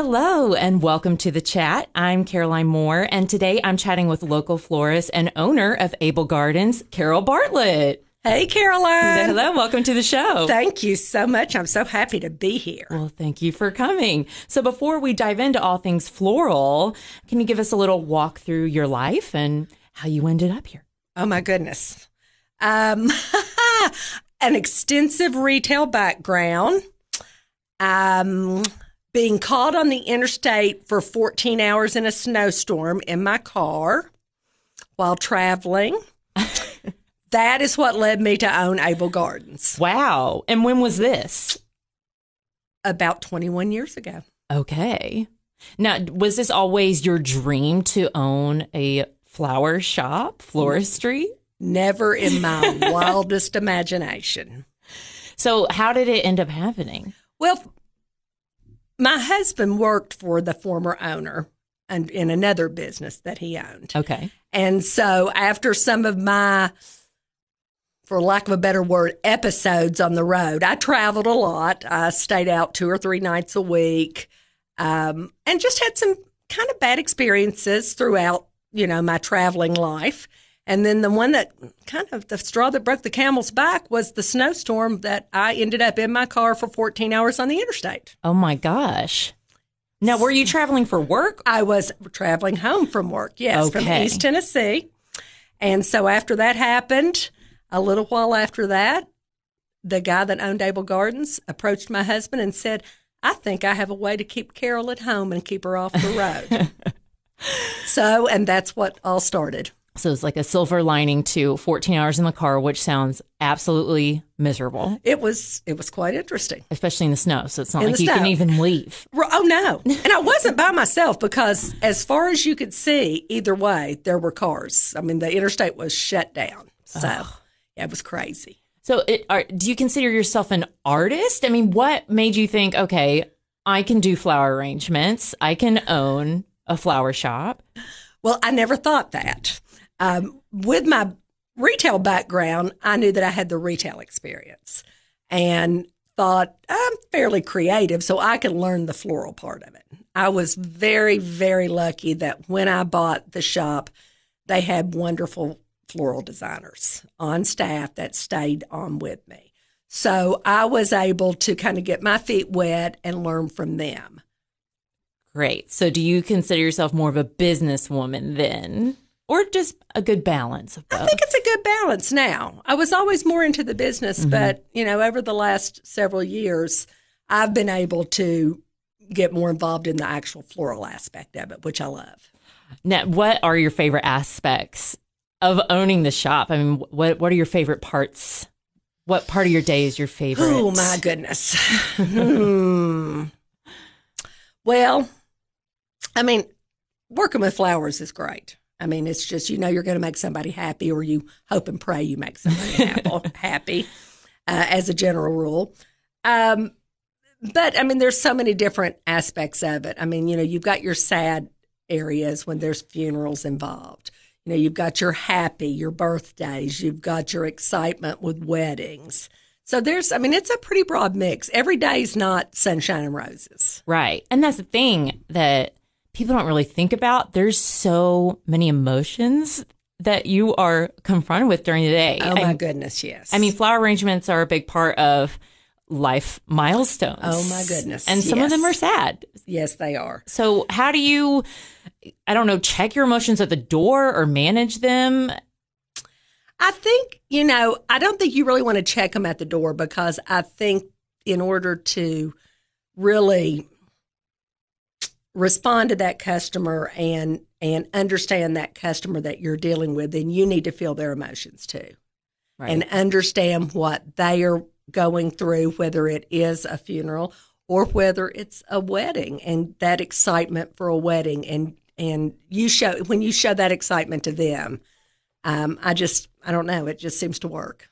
Hello and welcome to the chat. I'm Caroline Moore, and today I'm chatting with local florist and owner of Abel Gardens, Carol Bartlett. Hey, Caroline. Hello, welcome to the show. Thank you so much. I'm so happy to be here. Well, thank you for coming. So, before we dive into all things floral, can you give us a little walk through your life and how you ended up here? Oh, my goodness. Um, an extensive retail background. Um, being caught on the interstate for 14 hours in a snowstorm in my car while traveling. that is what led me to own Abel Gardens Wow. And when was this? about 21 years ago. Okay. Now, was this always your dream to own a flower shop, floristry? Never in my wildest imagination. So, how did it end up happening? Well, my husband worked for the former owner and in another business that he owned. Okay. And so after some of my for lack of a better word, episodes on the road. I traveled a lot. I stayed out two or three nights a week, um, and just had some kind of bad experiences throughout, you know, my traveling life. And then the one that kind of the straw that broke the camel's back was the snowstorm that I ended up in my car for 14 hours on the interstate. Oh my gosh. Now, were you traveling for work? I was traveling home from work, yes, from East Tennessee. And so after that happened, a little while after that, the guy that owned Abel Gardens approached my husband and said, I think I have a way to keep Carol at home and keep her off the road. so, and that's what all started. So it's like a silver lining to 14 hours in the car, which sounds absolutely miserable, It was it was quite interesting. especially in the snow. So it's not In like you can even leave. Oh no. And I wasn't by myself because as far as you could see, either way, there were cars. I mean, the interstate was shut down. So yeah, it was crazy. So, it, are, do you consider yourself an artist? I mean, what made you think, okay, I can do flower arrangements, I can own a flower shop? Well, I never thought that. Um, with my retail background, I knew that I had the retail experience and thought I'm fairly creative, so I can learn the floral part of it. I was very, very lucky that when I bought the shop, they had wonderful floral designers on staff that stayed on with me. So I was able to kind of get my feet wet and learn from them. Great. So, do you consider yourself more of a businesswoman then, or just a good balance of both? I think it's a good balance now. I was always more into the business, Mm-hmm. but you know, over the last several years, I've been able to get more involved in the actual floral aspect of it, which I love. Now, what are your favorite aspects of owning the shop? I mean, what what are your favorite parts? What part of your day is your favorite? Oh my goodness. hmm. Well, I mean, working with flowers is great. I mean, it's just you know you're going to make somebody happy, or you hope and pray you make somebody happy. uh, as a general rule. Um, but I mean, there's so many different aspects of it. I mean, you know, you've got your sad areas when there's funerals involved. You know, you've got your happy, your birthdays, you've got your excitement with weddings. So there's, I mean, it's a pretty broad mix. Every day's not sunshine and roses. Right. And that's the thing that people don't really think about. There's so many emotions that you are confronted with during the day. Oh my I, goodness, yes. I mean, flower arrangements are a big part of life milestones. Oh, my goodness, And some of them are sad. yes, they are. So, how do you, I don't know, check your emotions at the door or manage them? I think, you know, I don't think you really want to check them at the door because I think in order to really respond to that customer and and understand that customer that you're dealing with, then you need to feel their emotions too. Right. and understand what they are going through, whether it is a funeral or whether it's a wedding, and that excitement for a wedding, and and you show when you show that excitement to them. Um, I just, I don't know, it just seems to work.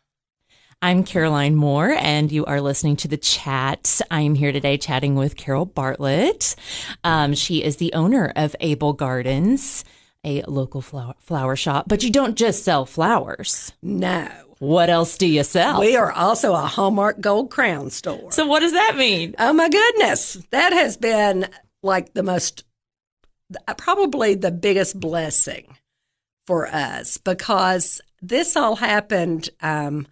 I'm Caroline Moore, and you are listening to the chat. I'm here today chatting with Carol Bartlett. Um, she is the owner of Abel Gardens, a local flower, flower shop, but you don't just sell flowers. No, What else do you sell? we are also a Hallmark Gold Crown store. so, what does that mean? Oh my goodness, that has been like the most, probably the biggest blessing for us because this all happened, um,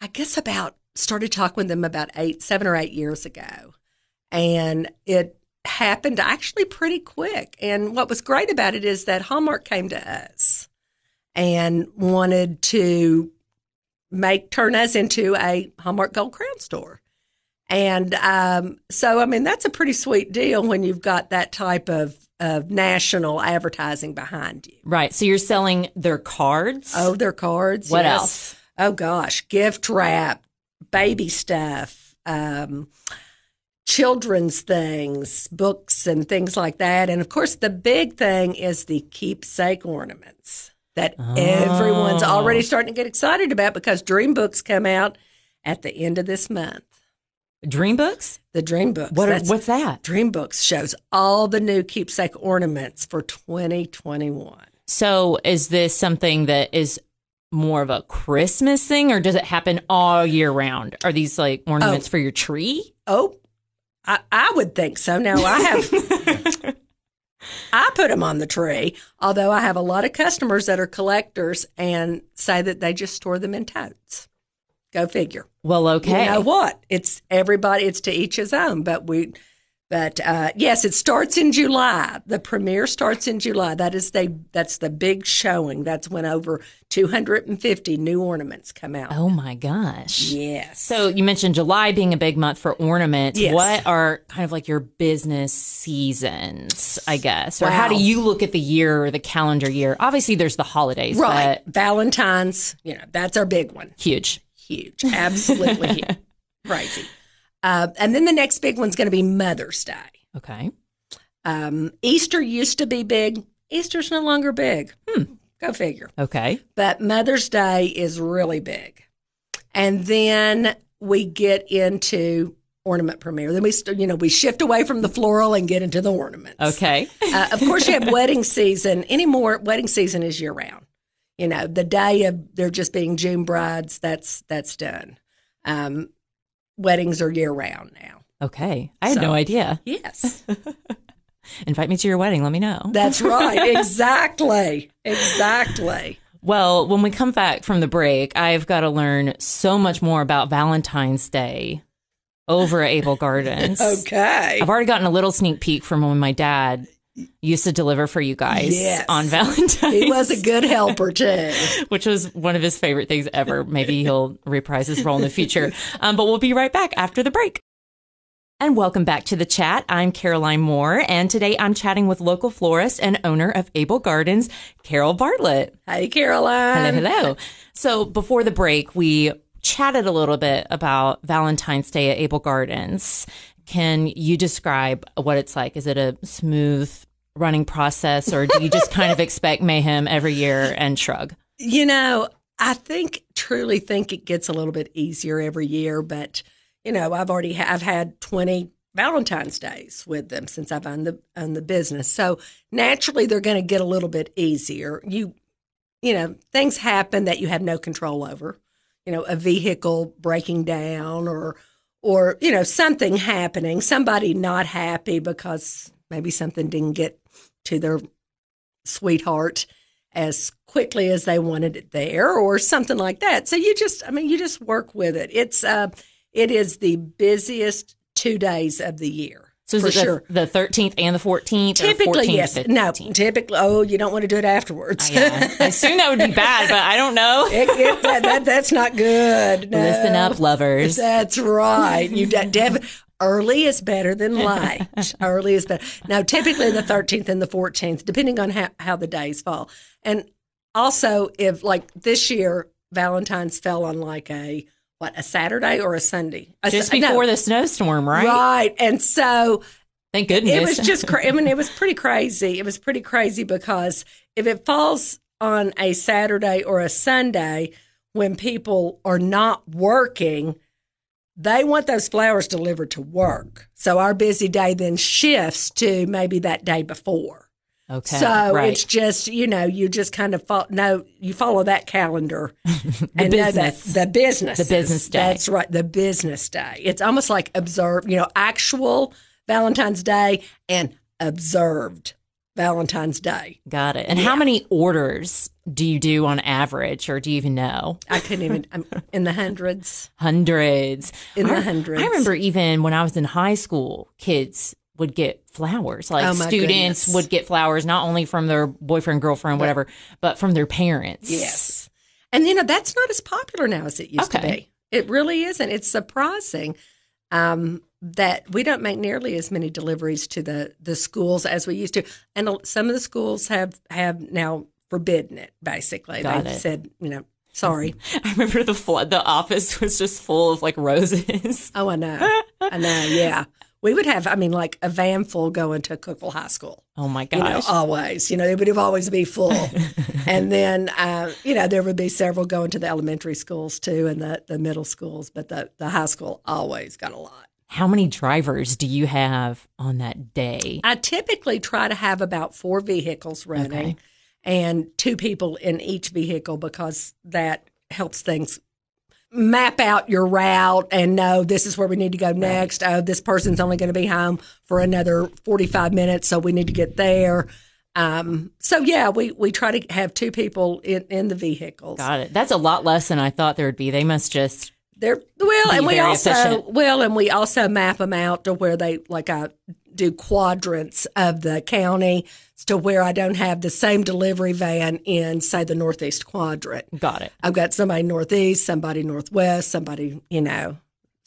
I guess, about started talking with them about eight, seven or eight years ago. And it happened actually pretty quick. And what was great about it is that Hallmark came to us and wanted to make turn us into a Hallmark Gold Crown store. And um, so, I mean, that's a pretty sweet deal when you've got that type of, of national advertising behind you. Right. So you're selling their cards. Oh, their cards. What yes. else? Oh gosh, gift wrap, baby stuff, um, children's things, books, and things like that. And of course, the big thing is the keepsake ornaments that everyone's Oh. already starting to get excited about because Dream Books come out at the end of this month. Dream books? The Dream Books. What are, what's that? Dream Books shows all the new keepsake ornaments for 2021. So is this something that is more of a Christmas thing or does it happen all year round? Are these like ornaments oh. for your tree? Oh, I, I would think so. Now I have, I put them on the tree. Although I have a lot of customers that are collectors and say that they just store them in totes. Go figure. Well, okay. You know what? It's everybody. It's to each his own. But we, but uh, yes, it starts in July. The premiere starts in July. That is the that's the big showing. That's when over 250 new ornaments come out. Oh my gosh. Yes. So you mentioned July being a big month for ornaments. Yes. What are kind of like your business seasons, I guess? Or how do you look at the year or the calendar year? Obviously there's the holidays, right, but Valentine's. You know that's our big one. huge. huge, absolutely huge. crazy. Uh, and then the next big one's going to be Mother's Day. Okay. Um, Easter used to be big. Easter's no longer big. Hmm. Go figure. Okay. But Mother's Day is really big. And then we get into ornament premiere. Then we, st- you know, we shift away from the floral and get into the ornaments. Okay. Uh, of course, you have wedding season. Anymore, wedding season is year round. You know, the day of they're just being June brides. That's that's done. Um, weddings are year round now. Okay. I had So- no idea. Yes, Invite me to your wedding. Let me know. that's right. exactly, exactly. Well, when we come back from the break, I've got to learn so much more about Valentine's Day over at Abel Gardens. Okay. I've already gotten a little sneak peek from when my dad used to deliver for you guys Yes. on Valentine's. He was a good helper too. which was one of his favorite things ever. Maybe he'll reprise his role in the future. Um, but we'll be right back after the break. And welcome back to the chat. I'm Caroline Moore, and today I'm chatting with local florist and owner of Abel Gardens, Carol Bartlett. Hi, Caroline. Hello, hello. So before the break, we chatted a little bit about Valentine's Day at Abel Gardens. Can you describe what it's like? Is it a smooth running process, or do you just kind of expect mayhem every year and shrug? You know, I think truly think it gets a little bit easier every year, but you know, I've already ha- I've had 20 Valentine's days with them since I've owned the owned the business. So naturally they're going to get a little bit easier. You you know, things happen that you have no control over. You know, a vehicle breaking down or or you know, something happening, somebody not happy because maybe something didn't get to their sweetheart as quickly as they wanted it there or something like that. So you just I mean you just work with it. It's uh it is the busiest 2 days of the year. So is for it the, sure. the 13th and the 14th? Typically, or 14th yes. No, typically, oh, you don't want to do it afterwards. Yeah. I assume that would be bad, but I don't know. It- it- that, that- that's not good. No. Listen up, lovers. That's right. You de- early is better than late. early is better. Now, typically the 13th and the 14th, depending on how, how the days fall. And also, if like this year, Valentine's fell on like a what a Saturday or a Sunday. A Just Su- no, before the snowstorm, right? right. And so Thank goodness. it was just cra- I mean it was pretty crazy. It was pretty crazy because if it falls on a Saturday or a Sunday when people are not working, they want those flowers delivered to work. So our busy day then shifts to maybe that day before. okay. so right. it's just you know you just kind of follow no you follow that calendar the and business. the business The business day. that's right the business day it's almost like observe you know actual valentine's day and observed Valentine's Day. Got it. And how many orders do you do on average, or do you even know? I couldn't even I'm in the hundreds. Hundreds. In the hundreds. I remember even when I was in high school, kids would get flowers. Like Oh, students goodness. would get flowers not only from their boyfriend, girlfriend, whatever, but from their parents. Yes. And you know, that's not as popular now as it used to be. It really isn't. It's surprising um, that we don't make nearly as many deliveries to the, the schools as we used to. And some of the schools have, have now forbidden it, basically. Got They've it. said, you know, sorry. I remember the flood. The office was just full of like roses. Oh, I know. I know. Yeah. We would have, I mean, like a van full going to Cookeville High School. Oh my you know, gosh! always. You know, it would have always be full. and then, uh, you know, there would be several going to the elementary schools too and the, the middle schools, but the, the high school always got a lot. How many drivers do you have on that day? I typically try to have about four vehicles running Okay. and two people in each vehicle because that helps things map out your route and know this is where we need to go next. Oh, this person's only going to be home for another 45 minutes, so we need to get there. Um, so yeah, we, we try to have two people in, in the vehicles. Got it. That's a lot less than I thought there would be. They must just They're well, and we also efficient. well, and we also map them out to where they like I do quadrants of the county to where I don't have the same delivery van in say the northeast quadrant. got it. I've got somebody northeast, somebody northwest, somebody you know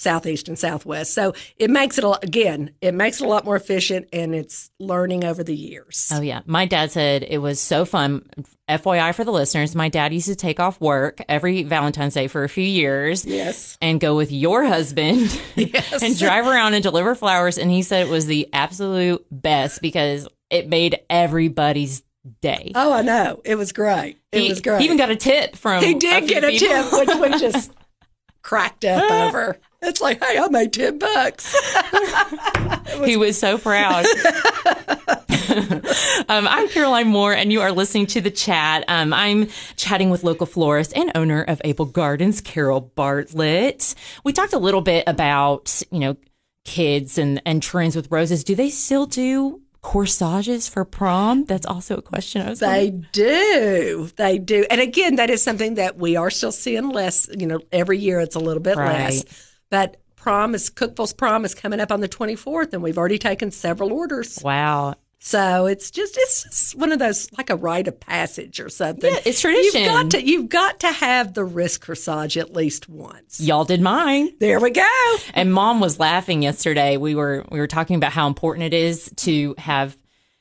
southeast and southwest. So it makes it a lot, again, it makes it a lot more efficient, and it's learning over the years. Oh yeah, my dad said it was so fun. FYI for the listeners, my dad used to take off work every Valentine's Day for a few years. Yes. and go with your husband Yes. and drive around and deliver flowers. And he said it was the absolute best because it made everybody's day. Oh, I know. It was great. It he, was great. he even got a tip from He did get a people. tip, which we just cracked up over. It's like, hey, I made ten bucks. he was so proud. um, I'm Caroline Moore, and you are listening to the chat. Um, I'm chatting with local florist and owner of Abel Gardens, Carol Bartlett. We talked a little bit about, you know, kids and, and trends with roses. Do they still do corsages for prom? That's also a question I was They do. They do. And again, that is something that we are still seeing less. You know, every year it's a little bit Right. less. But prom is Cookeville's prom is coming up on the 24th, and we've already taken several orders. Wow. So it's just it's just one of those like a rite of passage or something. Yeah, it's tradition. You've got to you've got to have the wrist corsage at least once. Y'all did mine. There we go. And mom was laughing yesterday. We were we were talking about how important it is to have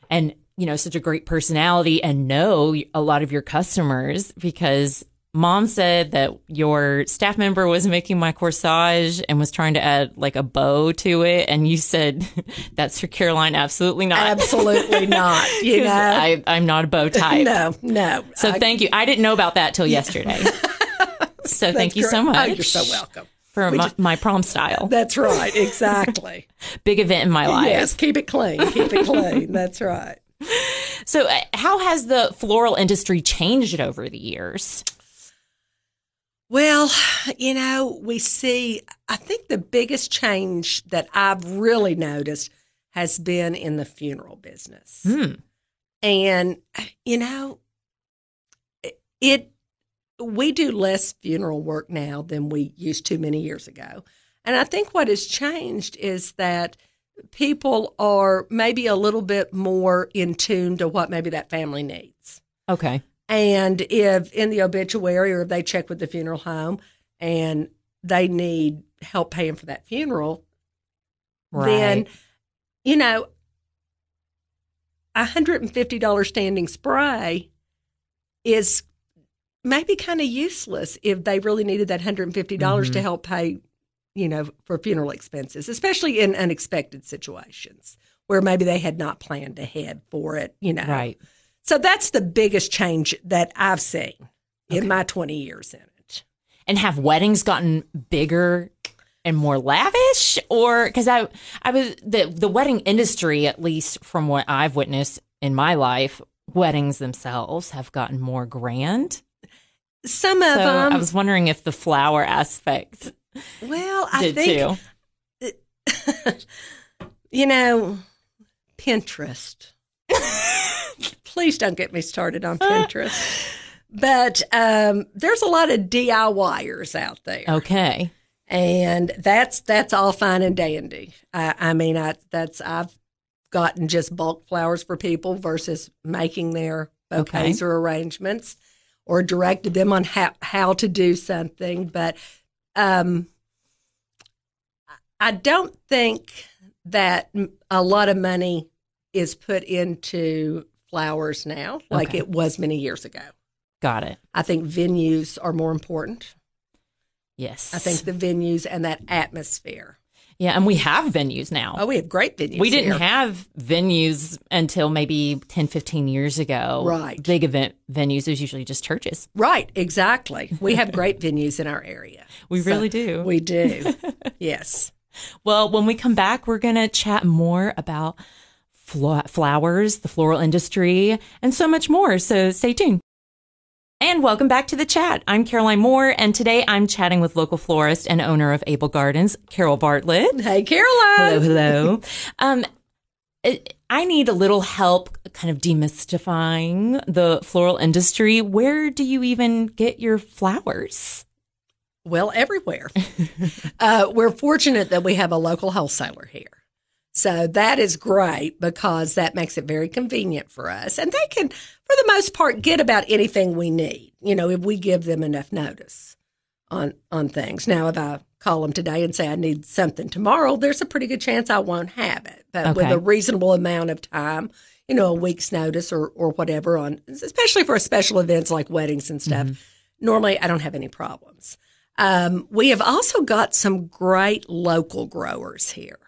and you know such a great personality and know a lot of your customers because mom said that your staff member was making my corsage and was trying to add like a bow to it and you said that's for Caroline absolutely not. Absolutely not. You know. I, I'm not a bow type. no, no. So I- thank you. I didn't know about that till yesterday. so thank you so much. Oh, you're so welcome. for my, my prom style. That's right. Exactly. Big event in my life. yes. Keep it clean. Keep it clean. That's right. So, uh, how has the floral industry changed over the years? Well, you know, we see, I think the biggest change that I've really noticed has been in the funeral business. Hmm. And, you know, it, we do less funeral work now than we used to many years ago. And I think what has changed is that people are maybe a little bit more in tune to what maybe that family needs. Okay. And if in the obituary or if they check with the funeral home and they need help paying for that funeral, then, you know, a $150 standing spray is maybe kind of useless if they really needed that $150 to Mhm. help pay, you know, for funeral expenses, especially in unexpected situations where maybe they had not planned ahead for it, you know. Right. So that's the biggest change that I've seen in my 20 years in it. And have weddings gotten bigger and more lavish, or because I I was the the wedding industry, at least from what I've witnessed in my life, weddings themselves have gotten more grand. Some of So them, I was wondering if the flower aspect well, I think, too. you know, Pinterest. Please don't get me started on Pinterest. But um, there's a lot of DIYers out there. Okay. and that's that's all fine and dandy. I, I mean, I, that's I've gotten just bulk flowers for people versus making their bouquets Okay. or arrangements, or directed them on how how to do something. But um, I don't think that a lot of money is put into flowers now, like Okay. it was many years ago. Got it. I think venues are more important. Yes. I think the venues and that atmosphere. Yeah, and we have venues now. Oh, we have great venues. we didn't here. have venues until maybe 10, 15 years ago. Right. Big event venues. It was usually just churches. right, exactly. We have great venues in our area. We So, really do. We do. yes. Well, when we come back, we're going to chat more about flo- flowers, the floral industry, and so much more. So stay tuned. And welcome back to the chat. I'm Caroline Moore, and today I'm chatting with local florist and owner of Abel Gardens, Carol Bartlett. Hey, Caroline. Hello, hello. um, it- I need a little help kind of demystifying the floral industry. Where do you even get your flowers? Well, everywhere. uh, we're fortunate that we have a local wholesaler here. So that is great because that makes it very convenient for us. And they can, for the most part, get about anything we need, you know, if we give them enough notice on, on things. Now, if I call them today and say I need something tomorrow, there's a pretty good chance I won't have it. But with a reasonable amount of time, you know, a week's notice or, or whatever on, especially for special events like weddings and stuff, normally I don't have any problems. Um, we have also got some great local growers here,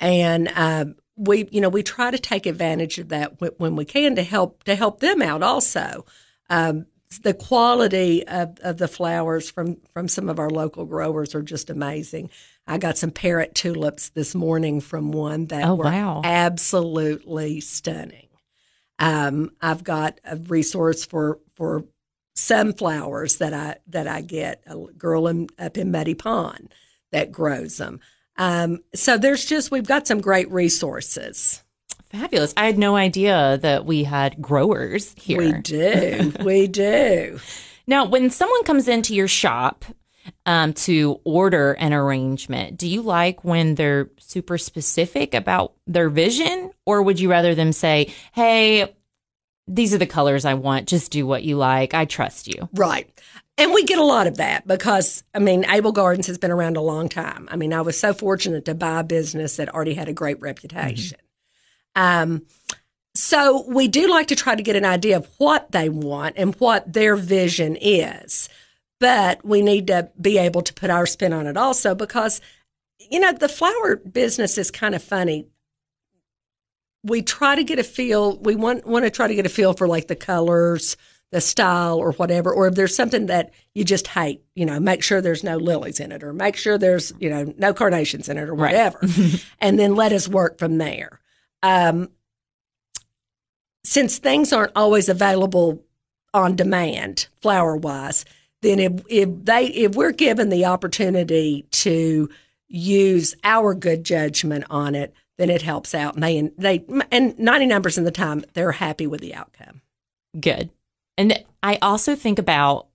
and um, we, you know, we try to take advantage of that when we can to help to help them out. Also, um, the quality of, of the flowers from from some of our local growers are just amazing. I got some parrot tulips this morning from one that Oh, were wow. absolutely stunning. Um, I've got a resource for for sunflowers that I that I get a girl in, up in Muddy Pond that grows them. Um, so there's just we've got some great resources. Fabulous. I had no idea that we had growers here. We do, we do. Now, when someone comes into your shop um, to order an arrangement, do you like when they're super specific about their vision, or would you rather them say, "Hey, these are the colors I want. Just do what you like. I trust you." Right. And we get a lot of that because, I mean, Abel Gardens has been around a long time. I mean, I was so fortunate to buy a business that already had a great reputation. Um, so we do like to try to get an idea of what they want and what their vision is. But we need to be able to put our spin on it also because, you know, the flower business is kind of funny we try to get a feel we want want to try to get a feel for like the colors the style or whatever or if there's something that you just hate you know make sure there's no lilies in it or make sure there's you know no carnations in it or Right. whatever and then let us work from there um, since things aren't always available on demand flower wise then if, if they if we're given the opportunity to use our good judgment on it then it helps out and they they and 99% of the time they're happy with the outcome Good. And I also think about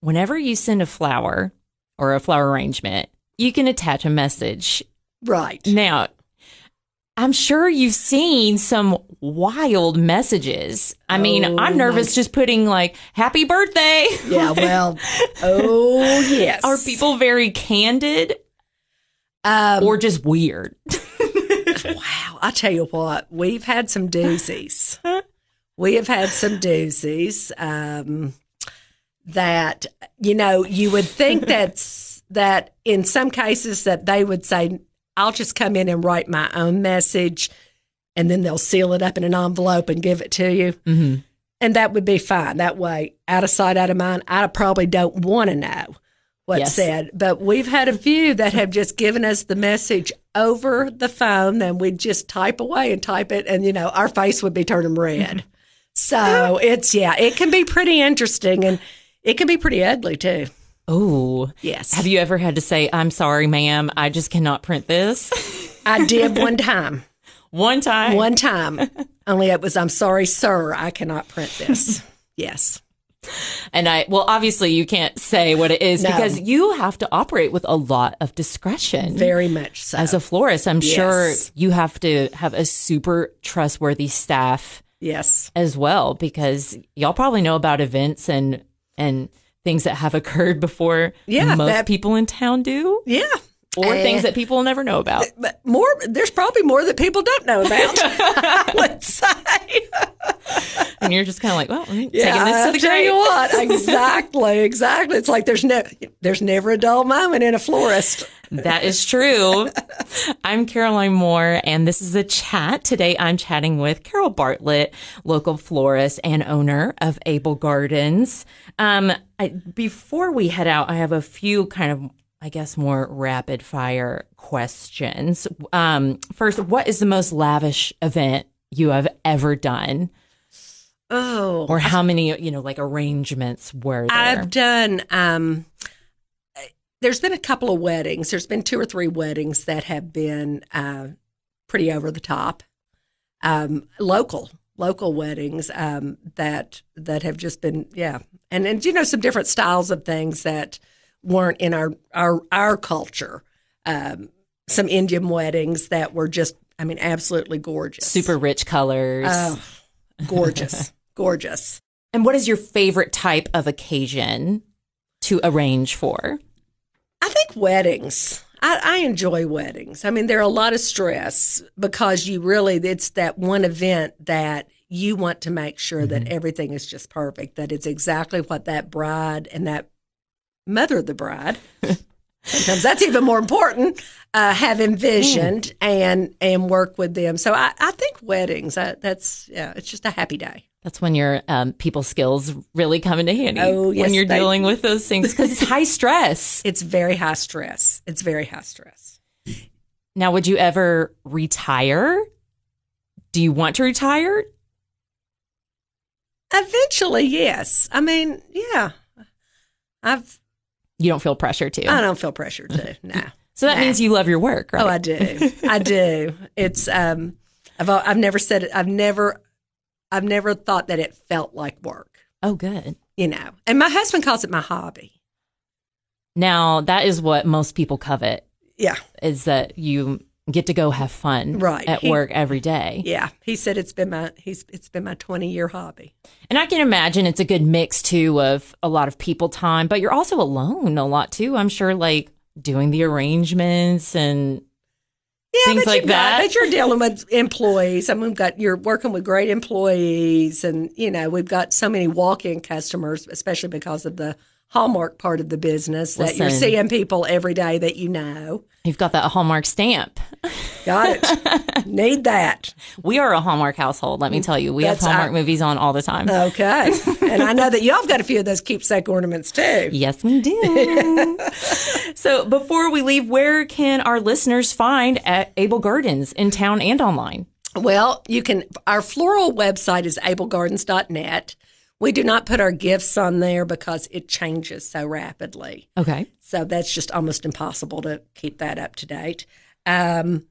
whenever you send a flower or a flower arrangement, you can attach a message. right Now, I'm sure you've seen some wild messages. I mean, Oh, I'm nervous just putting like happy birthday. yeah well oh yes Are people very candid um, or just weird? Wow, I tell you what, we've had some doozies. we have had some doozies um, that you know you would think that's that in some cases that they would say, "I'll just come in and write my own message," and then they'll seal it up in an envelope and give it to you. hmm And that would be fine. That way, out of sight, out of mind. I probably don't want to know what's Yes. said. But we've had a few that have just given us the message over the phone, then we'd just type away and type it, and you know, our face would be turning red. So it's yeah, it can be pretty interesting and it can be pretty ugly too. Oh, Yes. have you ever had to say, I'm sorry, ma'am, I just cannot print this? I did one time. One time. One time. Only it was, I'm sorry, sir, I cannot print this. yes. And I, well, obviously you can't say what it is No. because you have to operate with a lot of discretion. Very much so. As a florist, I'm sure you have to have a super trustworthy staff yes. as well because y'all probably know about events and and things that have occurred before Yeah, most that- people in town do Yeah. Or And- things that people will never know about. But more, there's probably more that people don't know about. I would say. And you're just kind of like, well, I'm Yeah, taking this to the tell grave. you what, exactly, exactly. It's like there's no, there's never a dull moment in a florist. That is true. I'm Caroline Moore, and this is a chat. Today, I'm chatting with Carol Bartlett, local florist and owner of Abel Gardens. Um, I, before we head out, I have a few kind of, I guess, more rapid fire questions. Um, first, what is the most lavish event you have ever done, Oh, or how many, you know, like arrangements were there? I've done. Um, there's been a couple of weddings. There's been two or three weddings that have been uh, pretty over the top. Um, local, local weddings um, that that have just been yeah, and and you know some different styles of things that weren't in our our our culture. Um, some Indian weddings that were just, I mean, absolutely gorgeous. Super rich colors. Oh, gorgeous, gorgeous. And what is your favorite type of occasion to arrange for? I think weddings. I, I enjoy weddings. I mean, there are a lot of stress because you really, it's that one event that you want to make sure that everything is just perfect, that it's exactly what that bride and that mother of the bride, sometimes that's even more important, uh, have envisioned and and work with them. So I, I think weddings, I, that's, yeah, it's just a happy day. That's when your um, people skills really come into handy. Oh, yes, when you're they- dealing with those things because it's high stress. It's very high stress. It's very high stress. Now, would you ever retire? Do you want to retire? Eventually, yes. I mean, yeah. I've You don't feel pressure to. I don't feel pressure to. No. so that Nah. means you love your work, right? Oh, I do. I do. It's um, I've I've never said it. I've never, I've never thought that it felt like work. oh, good. You know, and my husband calls it my hobby. Now, that is what most people covet Yeah, is that you get to go have fun Right. at He- work every day. yeah. He said it's been my he's it's been my twenty year hobby. And I can imagine it's a good mix too of a lot of people time, but you're also alone a lot too. I'm sure, like doing the arrangements and Yeah, Things but like you've got- that. but you're dealing with employees. I mean, we've got you're working with great employees, and you know we've got so many walk-in customers, especially because of the Hallmark part of the business that you're seeing people every day that you know. you've got that Hallmark stamp. Got it. Need that. We are a Hallmark household, let me tell you. We have Hallmark I- movies on all the time. Okay. and I know that y'all have got a few of those keepsake ornaments too. Yes, we do. so before we leave, where can our listeners find at Abel Gardens in town and online? Well, you can. Our floral website is ablegardens.net. We do not put our gifts on there because it changes so rapidly. Okay. So that's just almost impossible to keep that up to date. Um,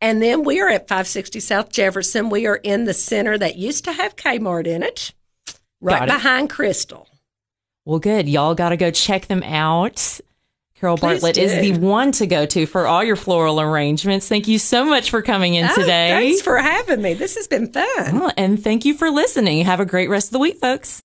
and then we are at 560 South Jefferson. We are in the center that used to have Kmart in it, right it. behind Crystal. Well, good. Y'all got to go check them out. Carol Please Bartlett is the one to go to for all your floral arrangements. Thank you so much for coming in Oh, today. thanks for having me. This has been fun. Well, and thank you for listening. Have a great rest of the week, folks.